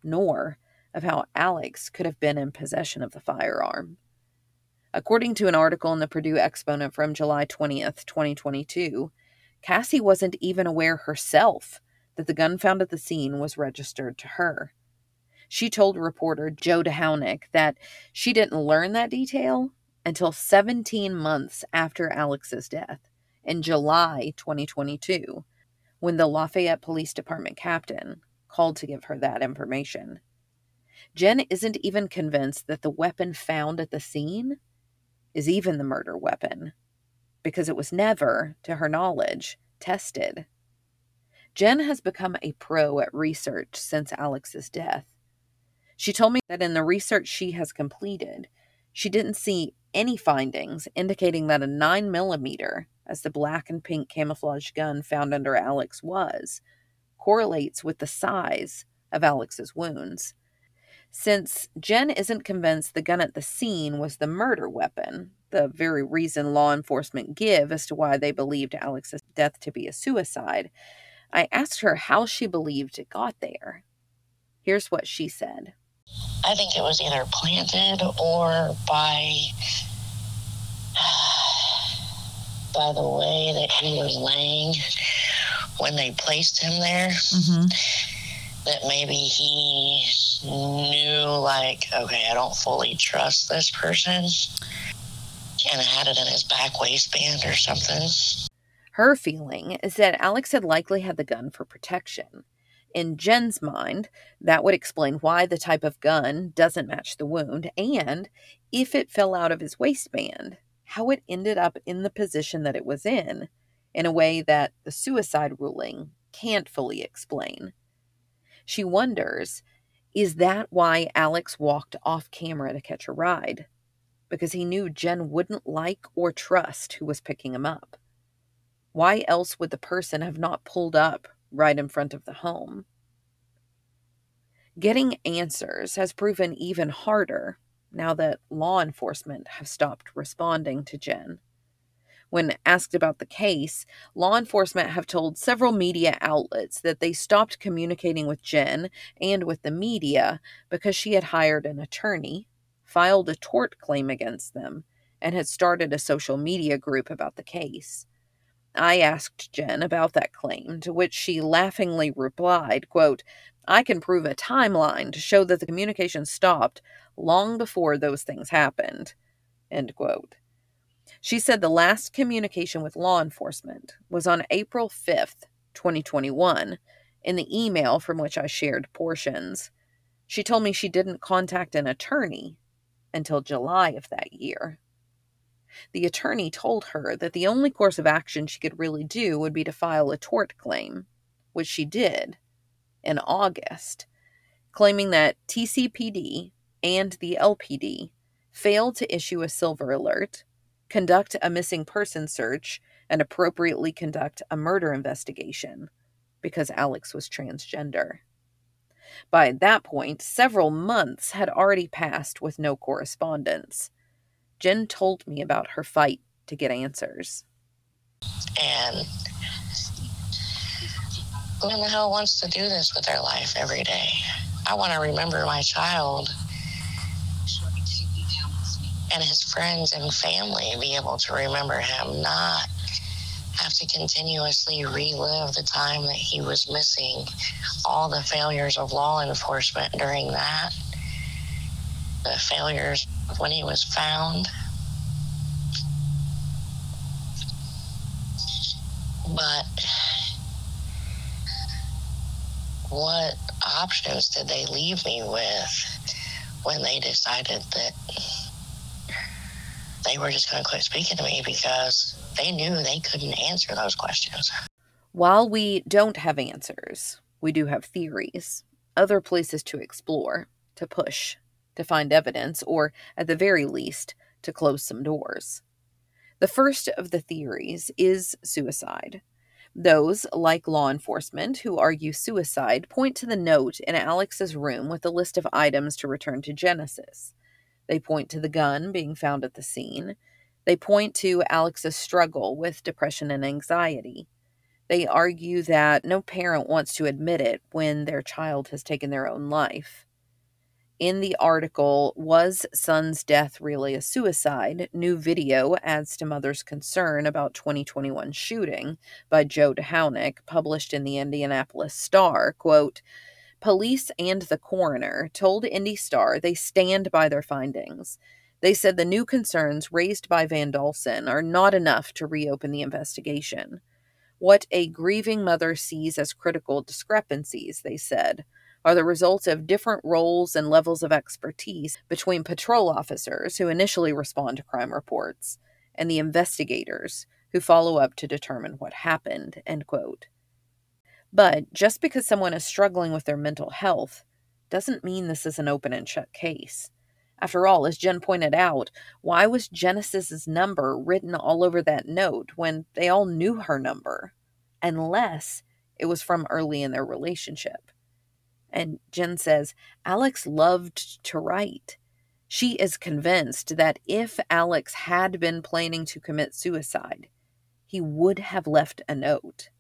nor of how Alex could have been in possession of the firearm. According to an article in the Purdue Exponent from July 20th, 2022, Cassie wasn't even aware herself that the gun found at the scene was registered to her. She told reporter Joe DeHownick that she didn't learn that detail until 17 months after Alex's death in July 2022, when the Lafayette Police Department captain called to give her that information. Jen isn't even convinced that the weapon found at the scene is even the murder weapon, because it was never, to her knowledge, tested. Jen has become a pro at research since Alex's death. She told me that in the research she has completed, she didn't see any findings indicating that a 9 millimeter, as the black and pink camouflage gun found under Alex was, correlates with the size of Alex's wounds. Since Jen isn't convinced the gun at the scene was the murder weapon, the very reason law enforcement give as to why they believed Alex's death to be a suicide, I asked her how she believed it got there. Here's what she said. I think it was either planted or by (sighs) by the way that he was laying when they placed him there. Mm-hmm. That maybe he knew, like, okay, I don't fully trust this person, and had it in his back waistband or something. Her feeling is that Alex had likely had the gun for protection. In Jen's mind, that would explain why the type of gun doesn't match the wound, and if it fell out of his waistband, how it ended up in the position that it was in, in a way that the suicide ruling can't fully explain. She wonders is that why Alex walked off camera to catch a ride? Because he knew Jen wouldn't like or trust who was picking him up. Why else would the person have not pulled up right in front of the home. Getting answers has proven even harder now that law enforcement have stopped responding to Jen. When asked about the case, law enforcement have told several media outlets that they stopped communicating with Jen and with the media because she had hired an attorney, filed a tort claim against them, and had started a social media group about the case. I asked Jen about that claim, to which she laughingly replied, quote, I can prove a timeline to show that the communication stopped long before those things happened. End quote. She said the last communication with law enforcement was on April 5th, 2021, in the email from which I shared portions. She told me she didn't contact an attorney until July of that year. The attorney told her that the only course of action she could really do would be to file a tort claim, which she did in August, claiming that TCPD and the LPD failed to issue a silver alert, conduct a missing person search, and appropriately conduct a murder investigation because Alex was transgender. By that point, several months had already passed with no correspondence. Jen told me about her fight to get answers. And who in the hell wants to do this with their life every day? I want to remember my child and his friends and family be able to remember him, not have to continuously relive the time that he was missing, all the failures of law enforcement during that, the failures when he was found. But what options did they leave me with when they decided that they were just going to quit speaking to me because they knew they couldn't answer those questions? While we don't have answers, we do have theories, other places to explore, to push, to find evidence, or at the very least, to close some doors. The first of the theories is suicide. Those, like law enforcement, who argue suicide, point to the note in Alex's room with a list of items to return to Genesis. They point to the gun being found at the scene. They point to Alex's struggle with depression and anxiety. They argue that no parent wants to admit it when their child has taken their own life. In the article, Was Son's Death Really a Suicide? New video adds to mother's concern about 2021 shooting by Joe DeHownick, published in the Indianapolis Star. Quote, Police and the coroner told Indy Star they stand by their findings. They said the new concerns raised by Van Dalsen are not enough to reopen the investigation. What a grieving mother sees as critical discrepancies, they said, are the result of different roles and levels of expertise between patrol officers who initially respond to crime reports and the investigators who follow up to determine what happened. End quote. But just because someone is struggling with their mental health doesn't mean this is an open and shut case. After all, as Jen pointed out, why was Genesis's number written all over that note when they all knew her number? Unless it was from early in their relationship. And Jen says, Alex loved to write. She is convinced that if Alex had been planning to commit suicide, he would have left a note.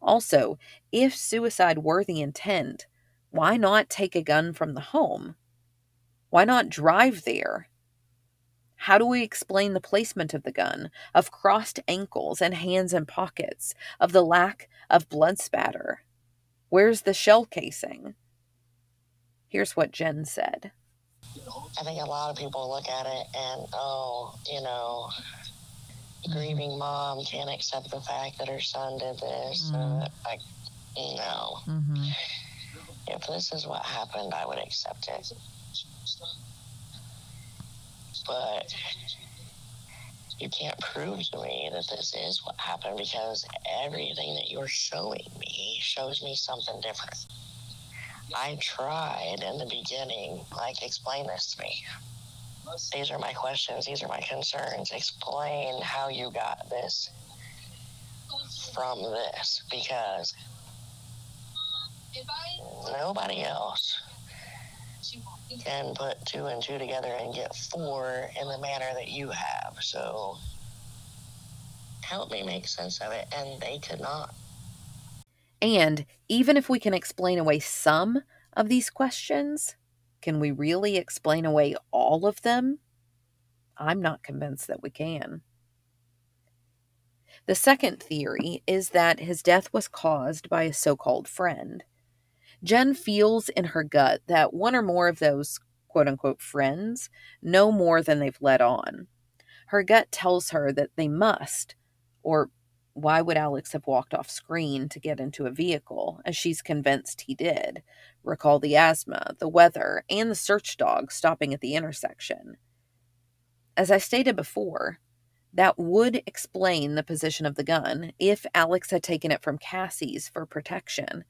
Also, if suicide were the intent, why not take a gun from the home? Why not drive there? How do we explain the placement of the gun, of crossed ankles and hands in pockets, of the lack of blood spatter? Where's the shell casing? Here's what Jen said. I think a lot of people look at it and, oh, you know, grieving mom can't accept the fact that her son did this. Mm. Uh, like, no. Mm-hmm. If this is what happened, I would accept it. But you can't prove to me that this is what happened because everything that you're showing me shows me something different. I tried in the beginning, like, explain this to me. These are my questions, these are my concerns. Explain how you got this from this because nobody else can put two and two together and get four in the manner that you have. So help me make sense of it. And they could not. And even if we can explain away some of these questions, can we really explain away all of them? I'm not convinced that we can. The second theory is that his death was caused by a so called friend. Jen feels in her gut that one or more of those quote unquote friends know more than they've let on. Her gut tells her that they must, or why would Alex have walked off screen to get into a vehicle, as she's convinced he did? Recall the asthma, the weather, and the search dog stopping at the intersection. As I stated before, that would explain the position of the gun if Alex had taken it from Cassie's for protection.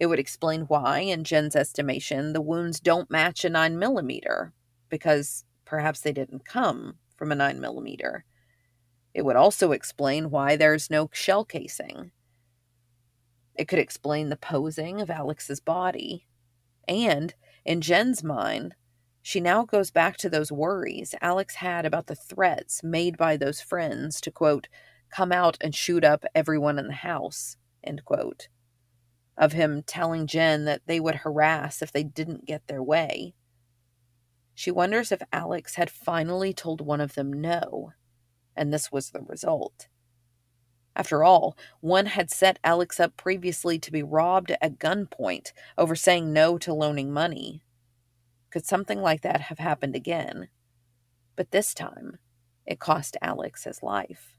It would explain why, in Jen's estimation, the wounds don't match a 9 millimeter, because perhaps they didn't come from a 9 millimeter. It would also explain why there's no shell casing. It could explain the posing of Alex's body. And in Jen's mind, she now goes back to those worries Alex had about the threats made by those friends to, quote, come out and shoot up everyone in the house, end quote. Of him telling Jen that they would harass if they didn't get their way. She wonders if Alex had finally told one of them no, and this was the result. After all, one had set Alex up previously to be robbed at gunpoint over saying no to loaning money. Could something like that have happened again? But this time, it cost Alex his life.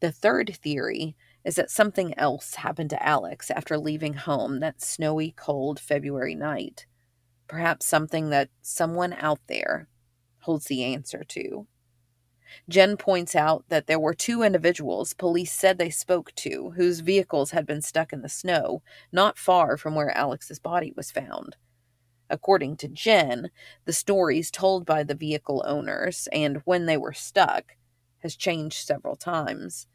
The third theory is that something else happened to Alex after leaving home that snowy, cold February night. Perhaps something that someone out there holds the answer to. Jen points out that there were two individuals police said they spoke to whose vehicles had been stuck in the snow not far from where Alex's body was found. According to Jen, the stories told by the vehicle owners and when they were stuck has changed several times.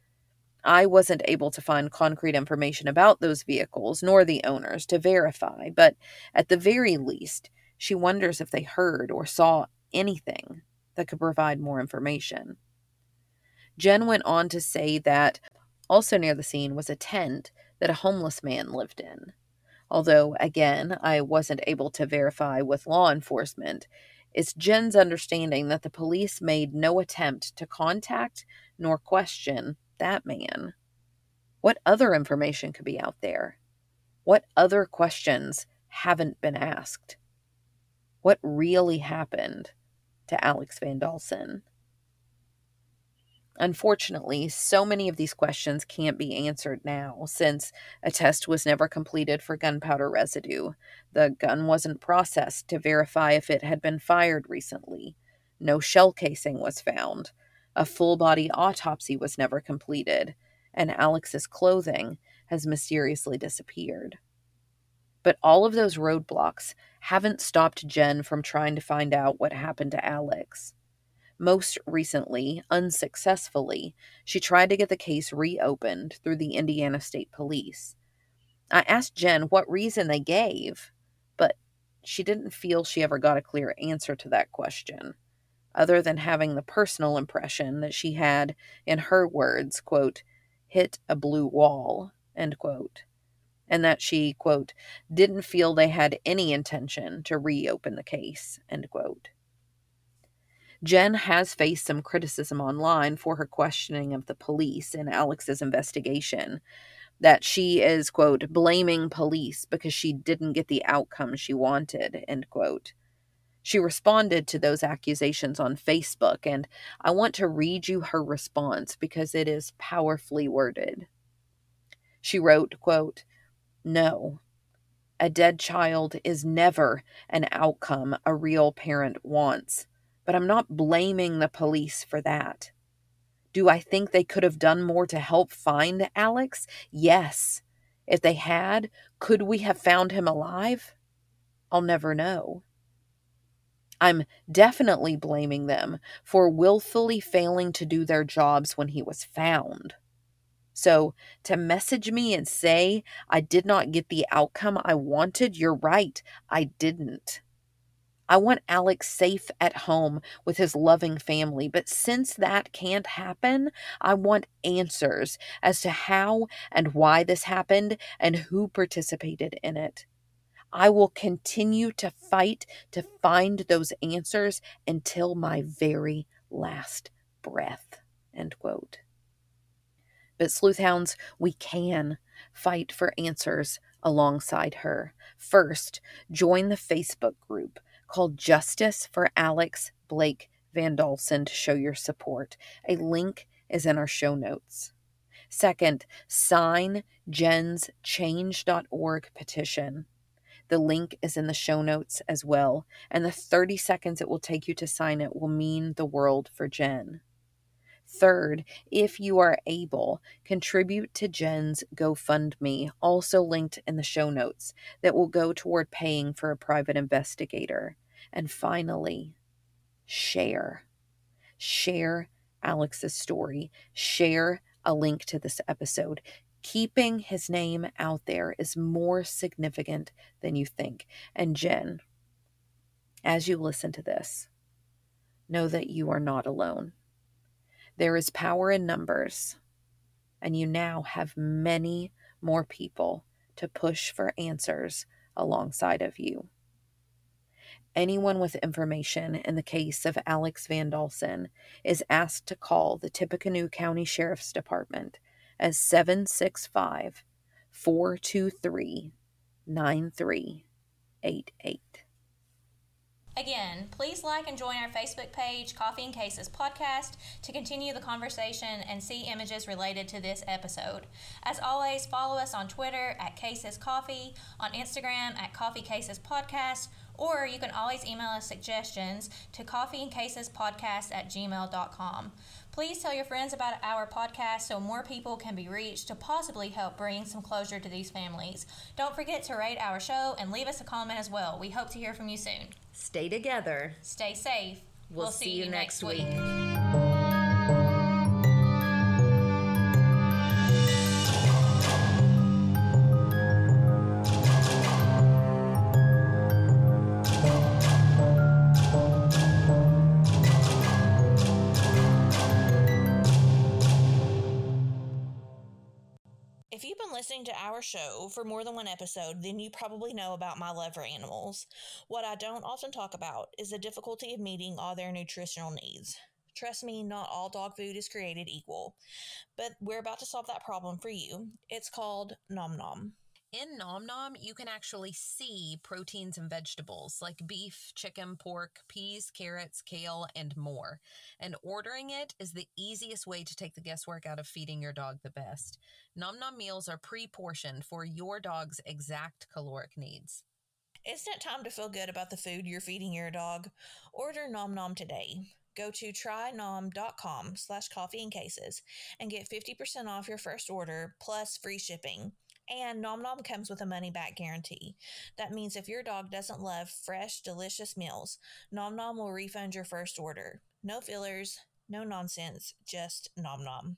I wasn't able to find concrete information about those vehicles nor the owners to verify, but at the very least, she wonders if they heard or saw anything that could provide more information. Jen went on to say that also near the scene was a tent that a homeless man lived in. Although, again, I wasn't able to verify with law enforcement, it's Jen's understanding that the police made no attempt to contact nor question that man? What other information could be out there? What other questions haven't been asked? What really happened to Alex Van Dalsen? Unfortunately, so many of these questions can't be answered now since a test was never completed for gunpowder residue. The gun wasn't processed to verify if it had been fired recently. No shell casing was found. A full body autopsy was never completed, and Alex's clothing has mysteriously disappeared. But all of those roadblocks haven't stopped Jen from trying to find out what happened to Alex. Most recently, unsuccessfully, she tried to get the case reopened through the Indiana State Police. I asked Jen what reason they gave, but she didn't feel she ever got a clear answer to that question other than having the personal impression that she had, in her words, quote, hit a blue wall, end quote, and that she, quote, didn't feel they had any intention to reopen the case, end quote. Jen has faced some criticism online for her questioning of the police in Alex's investigation, that she is, quote, blaming police because she didn't get the outcome she wanted, end quote. She responded to those accusations on Facebook, and I want to read you her response because it is powerfully worded. She wrote, quote, No, a dead child is never an outcome a real parent wants, but I'm not blaming the police for that. Do I think they could have done more to help find Alex? Yes. If they had, could we have found him alive? I'll never know. I'm definitely blaming them for willfully failing to do their jobs when he was found. So, to message me and say I did not get the outcome I wanted, you're right, I didn't. I want Alex safe at home with his loving family, but since that can't happen, I want answers as to how and why this happened and who participated in it. I will continue to fight to find those answers until my very last breath. End quote. But sleuthhounds, we can fight for answers alongside her. First, join the Facebook group called Justice for Alex Blake Van Dalsen to show your support. A link is in our show notes. Second, sign Jen's change.org petition. The link is in the show notes as well, and the 30 seconds it will take you to sign it will mean the world for Jen. Third, if you are able, contribute to Jen's GoFundMe, also linked in the show notes, that will go toward paying for a private investigator. And finally, share. Share Alex's story. Share a link to this episode. Keeping his name out there is more significant than you think. And Jen, as you listen to this, know that you are not alone. There is power in numbers, and you now have many more people to push for answers alongside of you. Anyone with information in the case of Alex Van Dalsen is asked to call the Tippecanoe County Sheriff's Department at 765 423 9388. Again, please like and join our Facebook page, Coffee and Cases Podcast, to continue the conversation and see images related to this episode. As always, follow us on Twitter at Cases Coffee, on Instagram at Coffee Cases Podcast, or you can always email us suggestions to coffeeandcasespodcast at gmail.com. Please tell your friends about our podcast so more people can be reached to possibly help bring some closure to these families. Don't forget to rate our show and leave us a comment as well. We hope to hear from you soon. Stay together. Stay safe. We'll, see, you next week. If our show for more than one episode, then you probably know about my love for animals. What I don't often talk about is the difficulty of meeting all their nutritional needs. Trust me, not all dog food is created equal, but we're about to solve that problem for you. It's called Nom Nom. In Nom Nom, you can actually see proteins and vegetables like beef, chicken, pork, peas, carrots, kale, and more. And ordering it is the easiest way to take the guesswork out of feeding your dog the best. Nom Nom meals are pre portioned for your dog's exact caloric needs. Isn't it time to feel good about the food you're feeding your dog? Order Nom Nom today. Go to trynom.com slash coffee and cases and get 50% off your first order plus free shipping. And Nom Nom comes with a money back guarantee. That means if your dog doesn't love fresh, delicious meals, Nom Nom will refund your first order. No fillers, no nonsense, just Nom Nom.